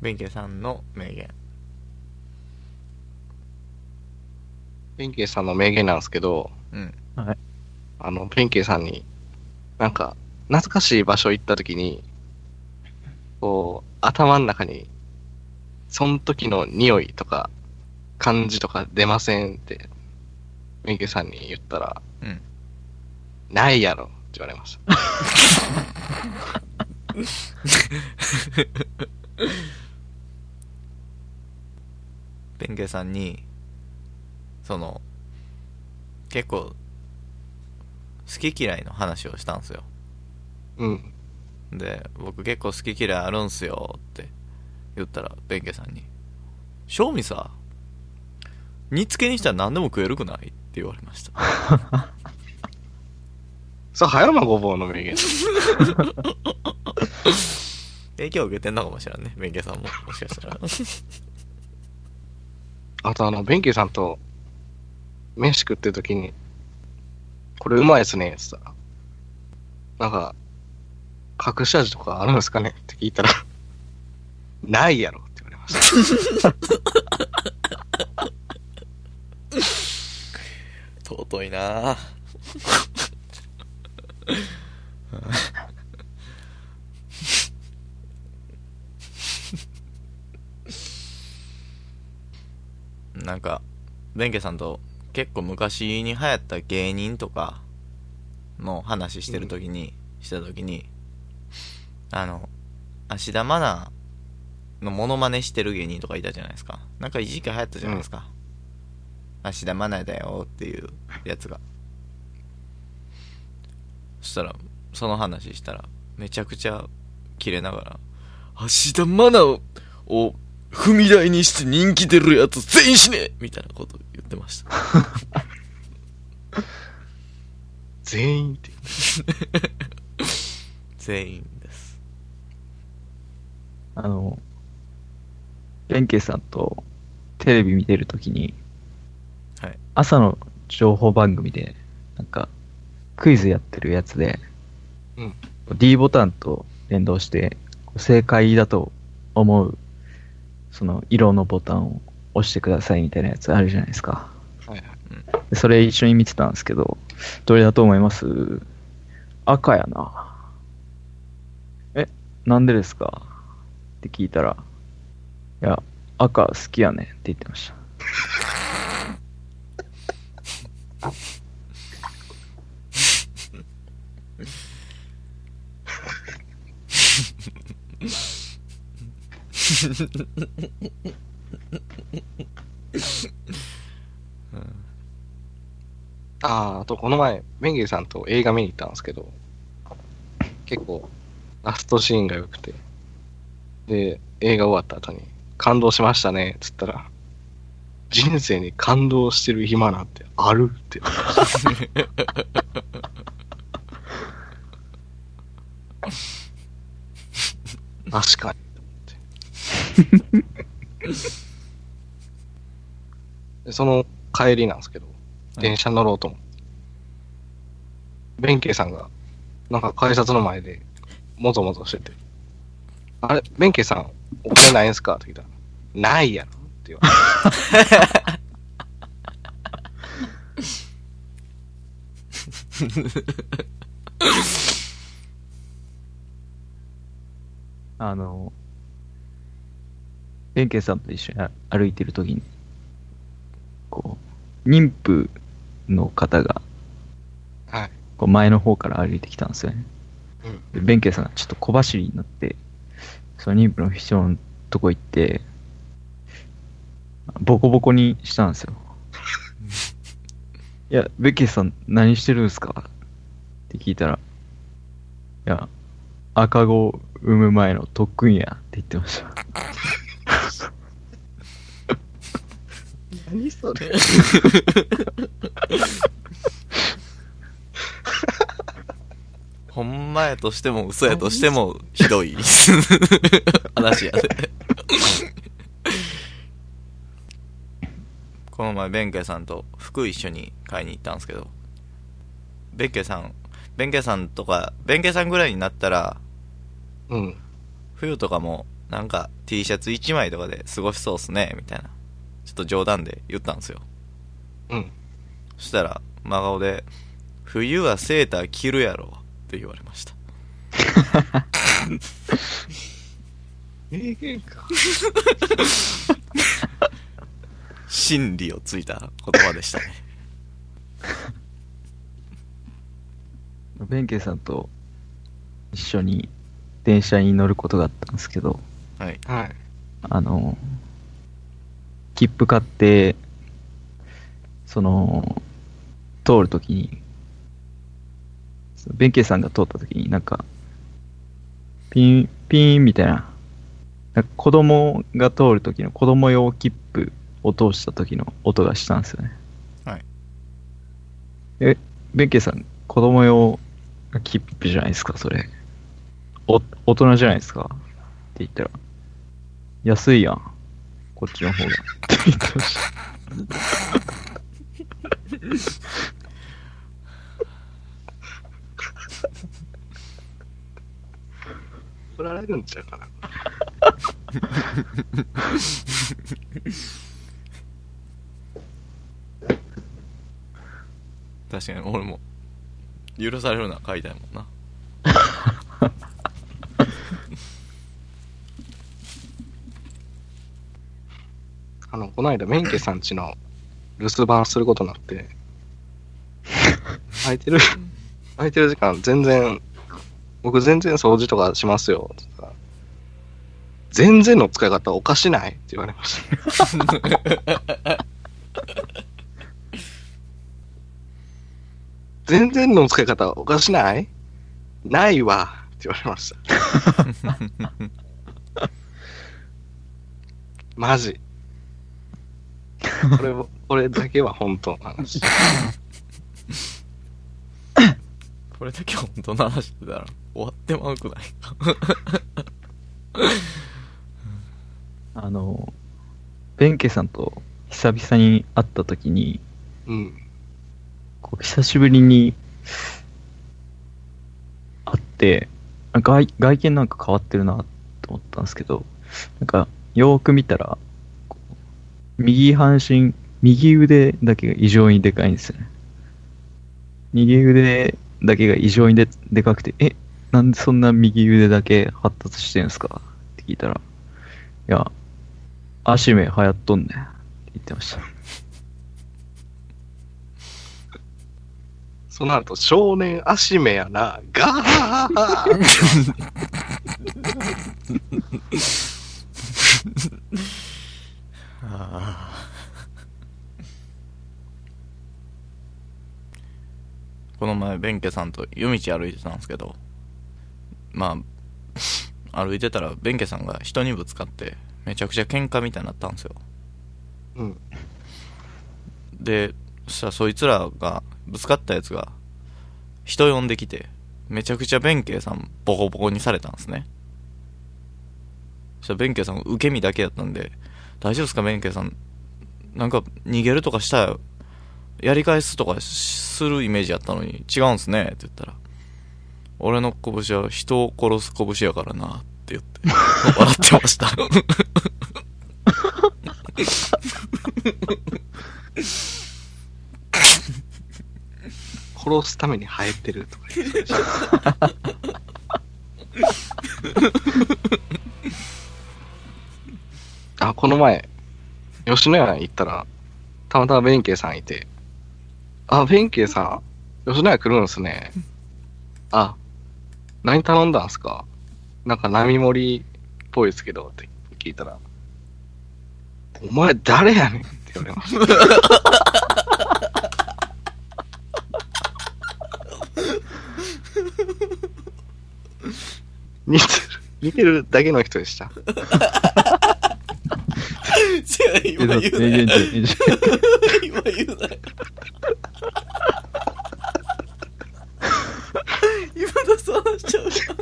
弁慶さんの名言。弁慶さんの名言なんですけど、うん。あの、弁慶さんに、なんか、懐かしい場所行った時に、こう、頭の中に、その時の匂いとか、感じとか出ませんって、弁慶さんに言ったら、うん。ないやろって言われました。弁慶さんに、その、結構、好き嫌いの話をしたんですよ。うん。で、僕結構好き嫌いあるんすよって言ったら、弁慶さんに、正味さ、煮付けにしたら何でも食えるくない？って言われました。さあ、葉山ごぼうの名言。影響を受けてんのかもしれんね、弁慶さんも。もしかしたら。あとあの、弁慶さんと、飯食ってる時に、これうまいですね、って言ったら、なんか、隠し味とかあるんですかね？って聞いたら、ないやろって言われました。尊いなぁ。なんか、弁慶さんと結構昔に流行った芸人とかの話してるときに、したときに、あの、芦田愛菜のモノマネしてる芸人とかいたじゃないですか。なんか一時期流行ったじゃないですか。芦田愛菜だよっていうやつが。そしたら、その話したら、めちゃくちゃキレながら、芦田愛菜をを踏み台にして人気出るやつ全員死ねみたいなこと言ってました。全員って。全員です。あの、弁慶さんとテレビ見てるときに、はい。朝の情報番組で、なんか、クイズやってるやつで、うん。D ボタンと連動して、正解だと思う、その色のボタンを押してくださいみたいなやつあるじゃないですか。はいはい。でそれ一緒に見てたんですけど、どれだと思います？赤やな。え、なんでですか？って聞いたら、いや、赤好きやねんって言ってました。ああ、あとこの前、弁慶さんと映画見に行ったんですけど、結構、ラストシーンが良くて、で、映画終わった後に、感動しましたね、つったら、人生に感動してる暇なんてあるって。確かに。でその帰りなんですけど、電車乗ろうと思って。弁慶さんが、なんか改札の前で、もぞもぞしてて、あれ、弁慶さん、お金ないんすか？って聞いたら、ないやろって言われて。あの、弁慶さんと一緒に歩いてるときに、こう、妊婦の方が、はい。こう前の方から歩いてきたんですよね。うん。で、弁慶さんがちょっと小走りになって、その妊婦の人のとこ行って、ボコボコにしたんですよ。いや、弁慶さん何してるんですか？って聞いたら、いや、赤子を産む前の特訓やって言ってました。何それ ほんまやとしても嘘やとしてもひどい 話やで。この前、弁慶さんと服一緒に買いに行ったんですけど、弁慶さん、弁慶さんとか、弁慶さんぐらいになったら、うん。冬とかもなんか T シャツ1枚とかで過ごしそうっすね、みたいな。ちょっと冗談で言ったんですよ。うん。そしたら、真顔で、冬はセーター着るやろ、って言われました。名言か。真理をついた言葉でしたね。弁慶さんと一緒に電車に乗ることがあったんですけど、はい。はい。あの、切符買って、その、通るときに、弁慶さんが通ったときになんか、ピン、ピーンみたいな、なんか子供が通るときの子供用切符を通したときの音がしたんですよね。はい。え、弁慶さん、子供用切符じゃないですか、それ。お、大人じゃないですか？って言ったら、安いやん。こっちの方が。怒られるんちゃうかな。確かに俺も、許されるな書いたいもんな。あの、この間、メンケさんちの留守番することになって、空いてる、空いてる時間全然、僕全然掃除とかしますよ。って言ったら全然の使い方おかしない？って言われました。全然の使い方おかしない？ないわって言われました。マジ。これも、これだけは本当の話。これだけ本当の話してたら終わってまうくない？あの、弁慶さんと久々に会った時に、うん。こう久しぶりに会って、外外見なんか変わってるなと思ったんですけど、なんかよーく見たら、右半身、右腕だけが異常にでかいんですよね。右腕だけが異常にででかくて、え、なんでそんな右腕だけ発達してんすか？って聞いたら、いや、足目流行っとんねんって言ってました。その後、少年足目やな、ガー あーこの前、弁慶さんと夜道歩いてたんですけど、まあ、歩いてたら、弁慶さんが人にぶつかって、めちゃくちゃ喧嘩みたいになったんですよ。うん。で、そしたらそいつらが、ぶつかったやつが、人呼んできて、めちゃくちゃ弁慶さんボコボコにされたんですね。そしたら弁慶さん受け身だけやったんで、大丈夫ですか弁慶さん。なんか逃げるとかしたら、やり返すとかするイメージやったのに違うんすねって言ったら、俺の拳は人を殺す拳やからなって言って、笑ってました。殺すために生えてるとか言ってあ、この前、吉野家行ったら、たまたま弁慶さんいて、あ、弁慶さん、吉野家来るんすね。あ、何頼んだんすか？なんか並盛りっぽいですけど、って聞いたら、お前誰やねんって言われました。似てる、似てるだけの人でした。違う、今言うな今言うなよ。想像しちゃう。